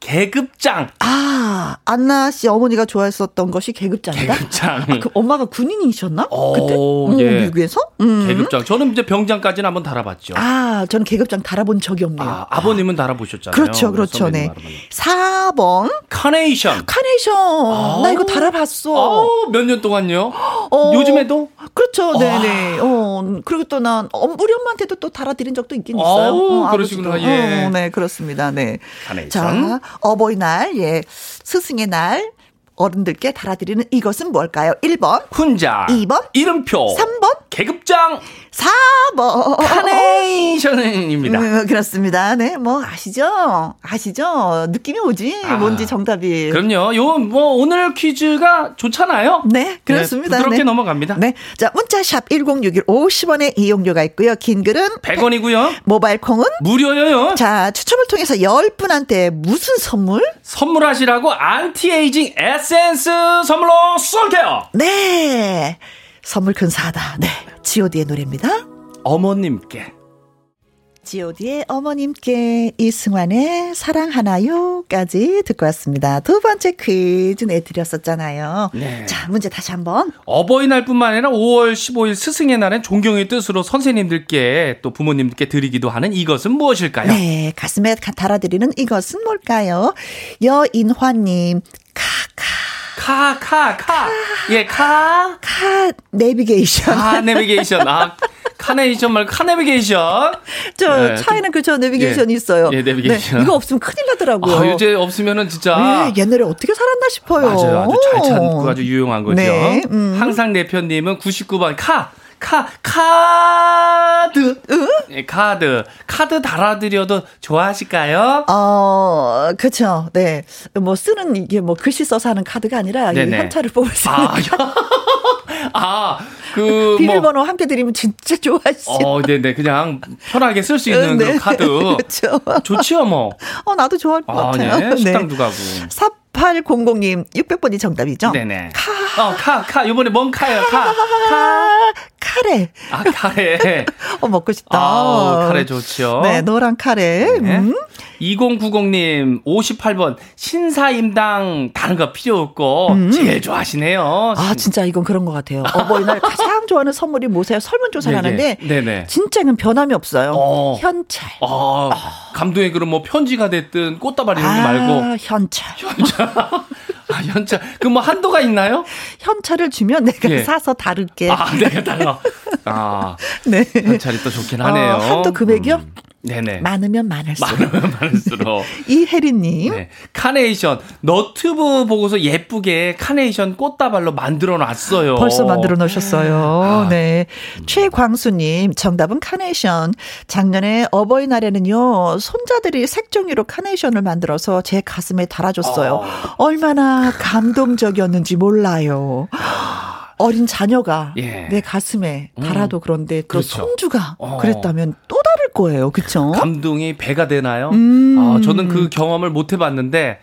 계급장. 아, 안나 씨 어머니가 좋아했었던 것이 계급장이다? 계급장. 아, 그 엄마가 군인이셨나? 어, 그때? 음, 예. 미국에서? 음. 계급장. 저는 이제 병장까지는 한번 달아봤죠. 아, 저는 계급장 달아본 적이 없네요. 아, 아버님은 달아보셨잖아요. 그렇죠, 그렇죠. 네. 선배님 4번. 카네이션. 카네이션. 나 이거 달아봤어. 어, 몇년 동안요? 어, 요즘에도? 그렇죠, 네 네. 어, 그리고 또 난, 어, 우리 엄마한테도 또 달아드린 적도 있긴 있어요. 어, 그러시구나. 예. 어, 네, 그렇습니다. 네. 카네이션. 자, 어버이날, 예. 스승의 날, 어른들께 달아드리는 이것은 뭘까요? 1번, 훈장. 2번, 이름표. 3번, 계급장. 4번. 카네이션입니다. 음, 그렇습니다. 네, 뭐 아시죠? 아시죠? 느낌이 오지? 아, 뭔지 정답이. 그럼요. 요, 뭐, 오늘 퀴즈가 좋잖아요. 네, 그렇습니다. 부드럽게 네. 넘어갑니다. 네. 자, 문자샵 1061 50원의 이용료가 있고요. 긴 글은 100원이고요. 모바일 콩은 무료여요. 자, 추첨을 통해서 10분한테 무슨 선물? 선물하시라고 안티에이징 에센스 선물로 쏠게요. 네. 선물 근사하다. 네. GOD의 노래입니다. 어머님께. GOD의 어머님께 이승환의 사랑하나요까지 듣고 왔습니다. 두 번째 퀴즈 내드렸었잖아요. 네. 자, 문제 다시 한번. 어버이날뿐만 아니라 5월 15일 스승의 날엔 존경의 뜻으로 선생님들께 또 부모님들께 드리기도 하는 이것은 무엇일까요? 네, 가슴에 가- 달아드리는 이것은 뭘까요? 여인화님, 카카, 카, 카, 카. 예, 카. 카 내비게이션. 카 내비게이션. 아, 카네이션 말고 카네비게이션. 저 네, 차에는 그저 내비게이션이 예. 있어요. 예, 내비게이션. 네, 이거 없으면 큰일 나더라고요. 아, 이제 없으면은 진짜. 예, 옛날에 어떻게 살았나 싶어요. 맞아요. 아주 잘 찾고 아주 유용한 거죠. 네, 음. 항상 대표님은 99번 카, 카, 카드. 예, 카드. 카드 달아드려도 좋아하실까요? 어, 그쵸. 네. 뭐 쓰는 이게 뭐 글씨 써서 하는 카드가 아니라 이. 현찰을 뽑을 수 있는 아, 아, 그, 비밀번호 뭐. 함께 드리면 진짜 좋아하시죠. 어, 네네. 그냥 편하게 쓸 수 있는 네. 그런 카드. 그렇죠. 좋지요, 뭐. 어, 나도 좋아할 것 아, 같아요. 네. 식당도 가고. 4800님, 600번이 정답이죠? 네네. 어, 카, 카. 요번에 뭔 카예요, 카. 카. 아, 카레. 아, 카레. 어, 먹고 싶다. 아, 카레 좋죠. 네, 노란 카레. 네. 음. 2090님, 58번, 신사임당 다른 거 필요 없고, 제일 좋아하시네요. 음. 아, 진짜 이건 그런 것 같아요. 어버이날 가장 좋아하는 선물이 뭐세요? 설문조사를 네, 네. 하는데, 네네. 진짜는 변함이 없어요. 어. 현찰. 아, 감동의 그런 뭐 편지가 됐든 꽃다발 이런 거 말고. 아, 현찰. 아, 현찰. 그뭐 한도가 있나요? 현찰을 주면 내가 예. 사서 다룰게. 아, 내가 달라. 아, 네. 현찰이 또 좋긴 하네요. 어, 한도 금액이요? 음, 네네. 많으면 많을수록. 많으면 많을수록. 이혜리님. 네. 카네이션. 너튜브 보고서 예쁘게 카네이션 꽃다발로 만들어 놨어요. 벌써 만들어 놓으셨어요. 아. 네. 최광수님, 정답은 카네이션. 작년에 어버이날에는요, 손자들이 색종이로 카네이션을 만들어서 제 가슴에 달아줬어요. 얼마나 감동적이었는지 몰라요. 어린 자녀가 예. 내 가슴에 달아도 그런데 또 그렇죠. 손주가 어. 그랬다면 또 다를 거예요. 그쵸? 감동이 배가 되나요? 음. 아, 저는 그 경험을 못 해봤는데,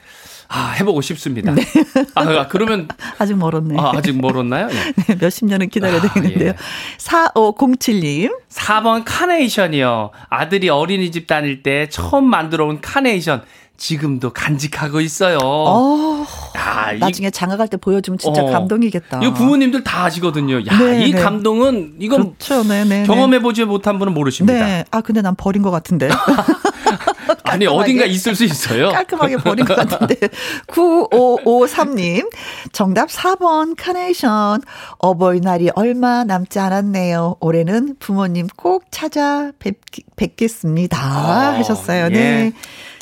아, 해보고 싶습니다. 아, 그러면, 아직 멀었네. 아, 아직 멀었나요? 예. 네, 몇십 년은 기다려야 아, 되겠는데요. 예. 4507님. 4번 카네이션이요. 아들이 어린이집 다닐 때 처음 만들어 온 카네이션. 지금도 간직하고 있어요. 어, 야, 이, 나중에 장가 갈 때 보여주면 진짜 어. 감동이겠다. 이거 부모님들 다 아시거든요. 야, 네, 이 네. 감동은, 이건 그렇죠. 네네. 경험해 보지 못한 분은 모르십니다. 네. 아, 근데 난 버린 것 같은데. 아니, 어딘가 있을 수 있어요. 깔끔하게 버린 것 같은데. 9553님. 정답 4번 카네이션. 어버이날이 얼마 남지 않았네요. 올해는 부모님 꼭 찾아 뵙겠습니다. 아, 하셨어요. 예.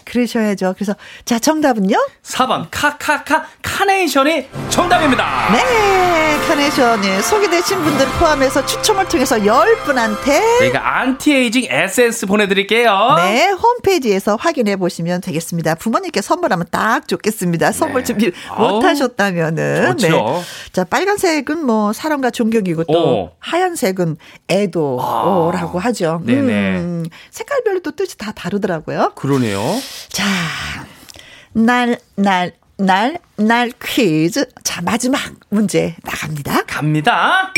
네. 그러셔야죠. 그래서, 자, 정답은요? 4번 카카카 카네이션이 정답입니다. 네, 카네이션이 소개되신 분들 포함해서 추첨을 통해서 10분한테 저희가 안티에이징 에센스 보내드릴게요. 네, 홈페이지에서 확인해 보시면 되겠습니다. 부모님께 선물하면 딱 좋겠습니다. 선물 준비 네. 아우, 못 하셨다면은. 좋죠. 네. 자, 빨간색은 뭐 사랑과 존경이고 또 오. 하얀색은 애도라고 하죠. 네네. 음, 색깔별로 또 뜻이 다 다르더라고요. 그러네요. 자, 날, 날, 날, 날 퀴즈. 자, 마지막 문제 나갑니다. 갑니다.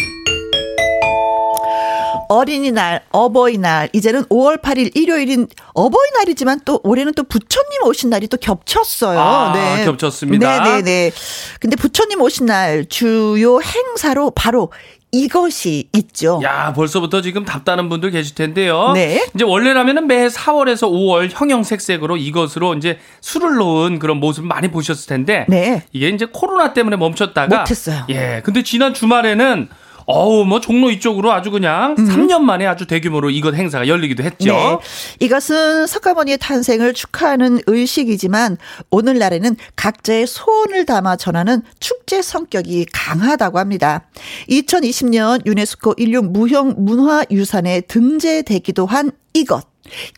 어린이날, 어버이날, 이제는 5월 8일 일요일인 어버이날이지만 또 올해는 또 부처님 오신 날이 또 겹쳤어요. 아, 겹쳤습니다. 네네네. 근데 부처님 오신 날 주요 행사로 바로 이것이 있죠. 야, 벌써부터 지금 답다는 분들 계실 텐데요. 네. 이제 원래라면은 매 4월에서 5월 형형색색으로 이것으로 이제 술을 놓은 그런 모습 많이 보셨을 텐데. 네. 이게 이제 코로나 때문에 멈췄다가. 못했어요. 예. 근데 지난 주말에는 어우, 뭐 종로 이쪽으로 아주 그냥 3년 만에 아주 대규모로 이것 행사가 열리기도 했죠. 음. 네. 이것은 석가모니의 탄생을 축하하는 의식이지만 오늘날에는 각자의 소원을 담아 전하는 축제 성격이 강하다고 합니다. 2020년 유네스코 인류 무형 문화 유산에 등재되기도 한 이것.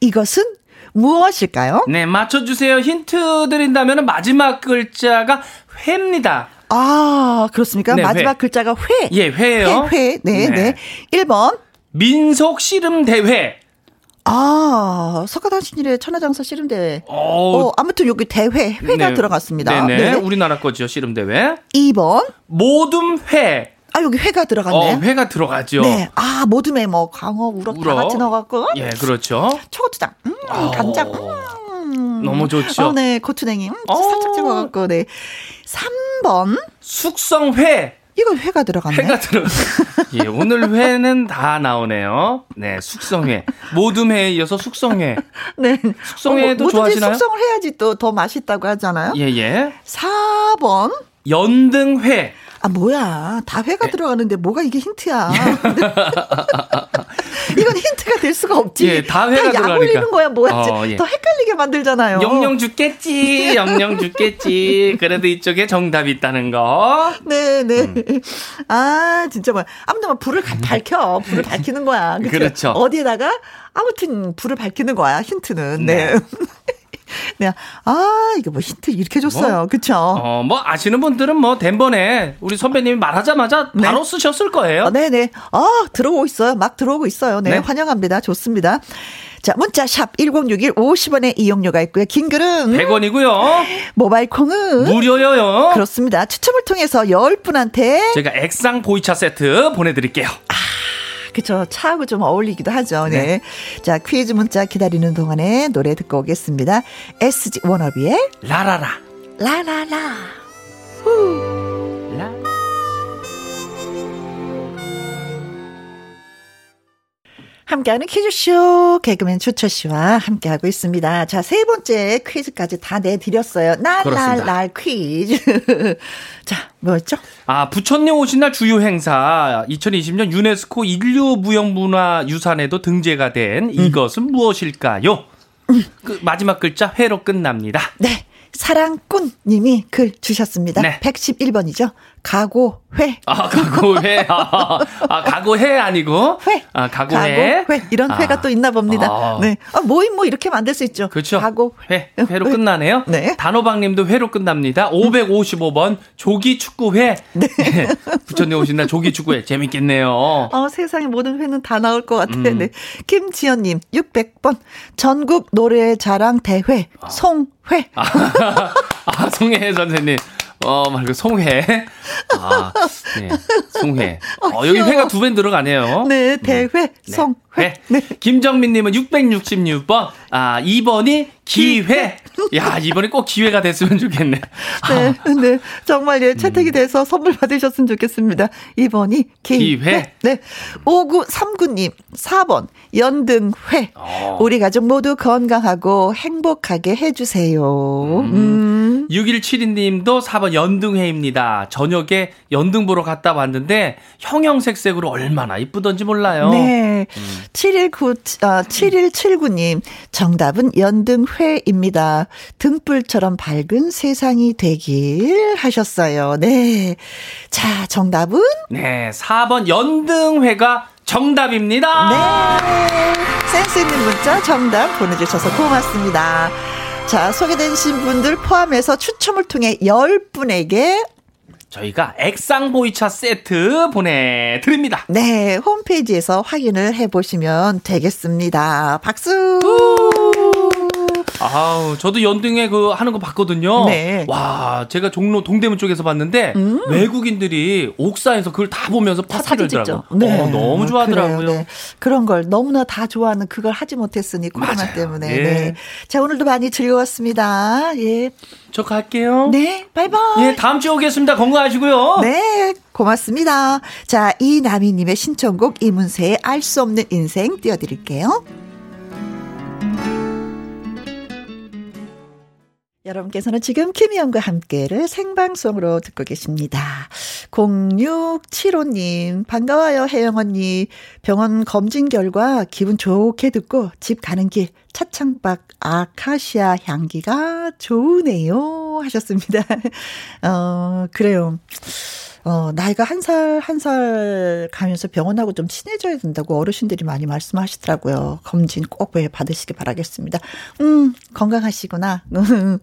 이것은 무엇일까요? 네, 맞춰주세요. 힌트 드린다면 마지막 글자가 회입니다. 아, 그렇습니까? 네, 마지막 회. 글자가 회. 예, 회예요. 회, 회. 네, 네. 네. 1번. 민속 씨름 대회. 아, 석가탄신일의 천하장사 씨름대회. 어, 어, 아무튼 여기 대회, 회가 네. 들어갔습니다. 네네. 네. 우리나라 거죠, 씨름 대회. 2번. 모둠 회. 아, 여기 회가 들어갔네. 어, 회가 들어가죠. 네. 아, 모둠에 뭐, 광어, 우럭, 다 우럭. 같이 넣어갖고. 예, 그렇죠. 초고추장, 음, 간장, 음. 너무 좋죠. 어, 네. 고추냉이, 음, 어. 살짝 찍어갖고, 네. 3번. 숙성회. 이거 회가 들어갔네. 회가 들어. 예, 오늘 회는 다 나오네요. 네, 숙성회. 모둠회에 이어서 숙성회. 네. 숙성회도 어, 뭐든지 좋아하시나요? 숙성을 해야지 또 더 맛있다고 하잖아요. 예, 예. 4번. 연등회. 아, 뭐야. 다 네. 회가 들어가는데 뭐가 이게 힌트야. 이건 힌트가 될 수가 없지. 예, 다 회가 약 들어가니까. 올리는 거야, 뭐야. 어, 예. 더 헷갈리게 만들잖아요. 영영 죽겠지. 영영 죽겠지. 그래도 이쪽에 정답이 있다는 거. 네, 네. 음. 아, 진짜 뭐야. 아무튼 막 불을 가- 밝혀. 불을 밝히는 거야. 그렇죠. 어디에다가 아무튼 불을 밝히는 거야. 힌트는. 네. 네. 네. 아, 이거 뭐 힌트 이렇게 줬어요. 뭐? 그쵸? 어, 뭐 아시는 분들은 뭐 된번에 우리 선배님이 말하자마자 네. 바로 쓰셨을 거예요. 어, 네네. 아, 들어오고 있어요. 막 들어오고 있어요. 네, 네. 환영합니다. 좋습니다. 자, 문자 샵 1061 50원의 이용료가 있고요. 긴 글은 100원이고요. 모바일 콩은 무료여요. 그렇습니다. 추첨을 통해서 10분한테 제가 액상 보이차 세트 보내 드릴게요. 그쵸. 차하고 좀 어울리기도 하죠. 네. 자, 퀴즈 문자 기다리는 동안에 노래 듣고 오겠습니다. SG 워너비의 라라라. 라라라. 라. 함께하는 퀴즈쇼 개그맨 주철 씨와 함께하고 있습니다. 자, 세 번째 퀴즈까지 다 내드렸어요. 날날날 퀴즈. 자, 뭐였죠? 아, 부처님 오신 날 주요 행사 2020년 유네스코 인류 무형 문화 유산에도 등재가 된 이것은 무엇일까요? 그 마지막 글자 회로 끝납니다. 네. 사랑꾼 님이 글 주셨습니다. 네. 111번이죠. 가고회. 아, 각오회. 아, 아, 각오해 아니고 회. 아, 각오해. 가고회. 이런 아. 회가 또 있나 봅니다. 아. 네. 아, 모임 뭐 이렇게 만들 수 있죠. 그렇죠. 가고 회. 회로 끝나네요. 네. 단호박 님도 회로 끝납니다. 555번 조기 축구회. 네. 부처님 오신 날 조기 축구회 재밌겠네요. 어, 세상에 모든 회는 다 나올 것 같아요. 음. 네. 김지연 님, 600번. 전국 노래 자랑 대회, 송 회. 아, 송혜 선생님. 어, 말고 송회. 아, 네. 송회. 어, 여기 귀여워. 회가 두배 들어가네요. 네, 대회, 네. 송 회. 회. 네. 김정민님은 666번. 아, 2번이 기회. 야, 이번에 꼭 기회가 됐으면 좋겠네. 네, 네. 정말 예, 채택이 돼서 선물 받으셨으면 좋겠습니다. 2번이 기회. 기회. 네. 5939님, 4번, 연등회. 어. 우리 가족 모두 건강하고 행복하게 해주세요. 음. 6172님도 4번 연등회입니다. 저녁에 연등 보러 갔다 왔는데 형형색색으로 얼마나 이쁘던지 몰라요. 네. 719, 아, 7179님, 정답은 연등회입니다. 등불처럼 밝은 세상이 되길 하셨어요. 네. 자, 정답은? 네, 4번 연등회가 정답입니다. 네. 센스 있는 문자 정답 보내주셔서 고맙습니다. 자, 소개되신 분들 포함해서 추첨을 통해 10분에게 저희가 액상보이차 세트 보내드립니다. 네, 홈페이지에서 확인을 해보시면 되겠습니다. 박수! 아우, 저도 연등에 그 하는 거 봤거든요. 네. 와, 제가 종로 동대문 쪽에서 봤는데 외국인들이 옥사에서 그걸 다 보면서 다 파티를 찍죠. 들더라고요. 어, 너무 좋아하더라고요. 그래요, 네. 그런 걸 너무나 다 좋아하는 그걸 하지 못했으니 코로나 맞아요. 때문에. 예. 네. 자, 오늘도 많이 즐거웠습니다. 예. 저 갈게요. 네, 바이바이. 예, 다음 주에 오겠습니다. 건강하시고요. 네, 고맙습니다. 자, 이나미님의 신청곡 이문세의 알 수 없는 인생 띄워드릴게요. 여러분께서는 지금 김희영과 함께를 생방송으로 듣고 계십니다. 0675님, 반가워요, 혜영 언니. 병원 검진 결과 기분 좋게 듣고 집 가는 길 차창밖 아카시아 향기가 좋으네요. 하셨습니다. 어, 그래요. 어, 나이가 한 살, 한 살 가면서 병원하고 좀 친해져야 된다고 어르신들이 많이 말씀하시더라고요. 검진 꼭 왜 받으시기 바라겠습니다. 음, 건강하시구나.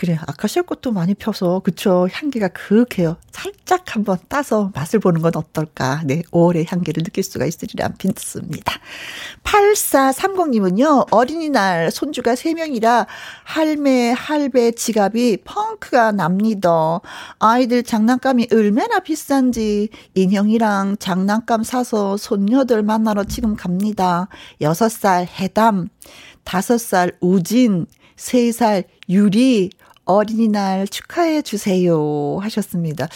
그래, 아카시아 꽃도 많이 펴서, 그쵸. 향기가 그윽해요. 살짝 한번 따서 맛을 보는 건 어떨까. 네, 5월의 향기를 느낄 수가 있으리라 믿습니다. 8430님은요, 어린이날 손주가 3명이라 할매, 할배 지갑이 펑크가 납니다. 아이들 장난감이 얼마나 비싼지 인형이랑 장난감 사서 손녀들 만나러 지금 갑니다. 6살 해담, 5살 우진, 3살 유리, 어린이날 축하해 주세요. 하셨습니다.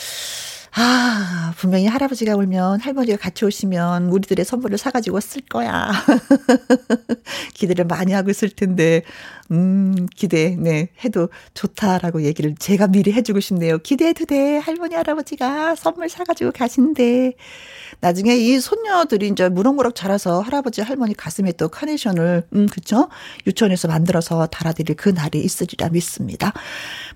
아, 분명히 할아버지가 오면 할머니가 같이 오시면 우리들의 선물을 사가지고 쓸 거야. 기대를 많이 하고 있을 텐데, 음, 기대, 네, 해도 좋다라고 얘기를 제가 미리 해주고 싶네요. 기대해도 돼. 할머니, 할아버지가 선물 사가지고 가신대. 나중에 이 손녀들이 이제 무럭무럭 자라서 할아버지, 할머니 가슴에 또 카네이션을, 음, 그쵸? 유치원에서 만들어서 달아드릴 그 날이 있으리라 믿습니다.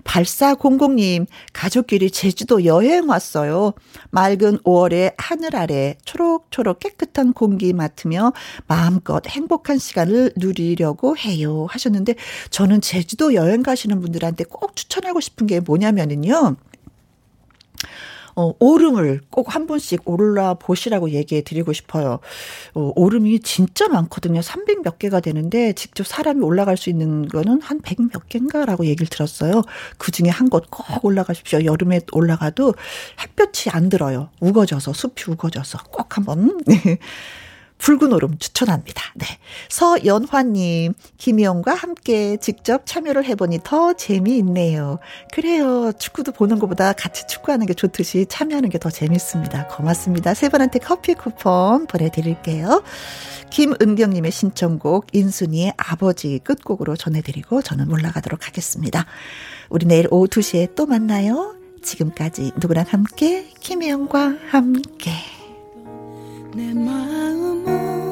8400님, 가족끼리 제주도 여행 왔어요. 맑은 5월의 하늘 아래 초록초록 깨끗한 공기 맡으며 마음껏 행복한 시간을 누리려고 해요. 하셨는데, 저는 제주도 여행 가시는 분들한테 꼭 추천하고 싶은 게 뭐냐면은요. 어, 오름을 꼭 한 번씩 올라 보시라고 얘기해 드리고 싶어요. 어, 오름이 진짜 많거든요. 300 몇 개가 되는데 직접 사람이 올라갈 수 있는 거는 한 100 몇 개인가라고 얘기를 들었어요. 그 중에 한 곳 꼭 올라가십시오. 여름에 올라가도 햇볕이 안 들어요. 우거져서, 숲이 우거져서 꼭 한번. 네. 붉은 오름 추천합니다. 네. 서연화님, 김희영과 함께 직접 참여를 해보니 더 재미있네요. 그래요. 축구도 보는 것보다 같이 축구하는 게 좋듯이 참여하는 게 더 재밌습니다. 고맙습니다. 세 분한테 커피 쿠폰 보내드릴게요. 김은경님의 신청곡 인순이의 아버지 끝곡으로 전해드리고 저는 올라가도록 하겠습니다. 우리 내일 오후 2시에 또 만나요. 지금까지 누구랑 함께 김혜영과 함께 내 마음은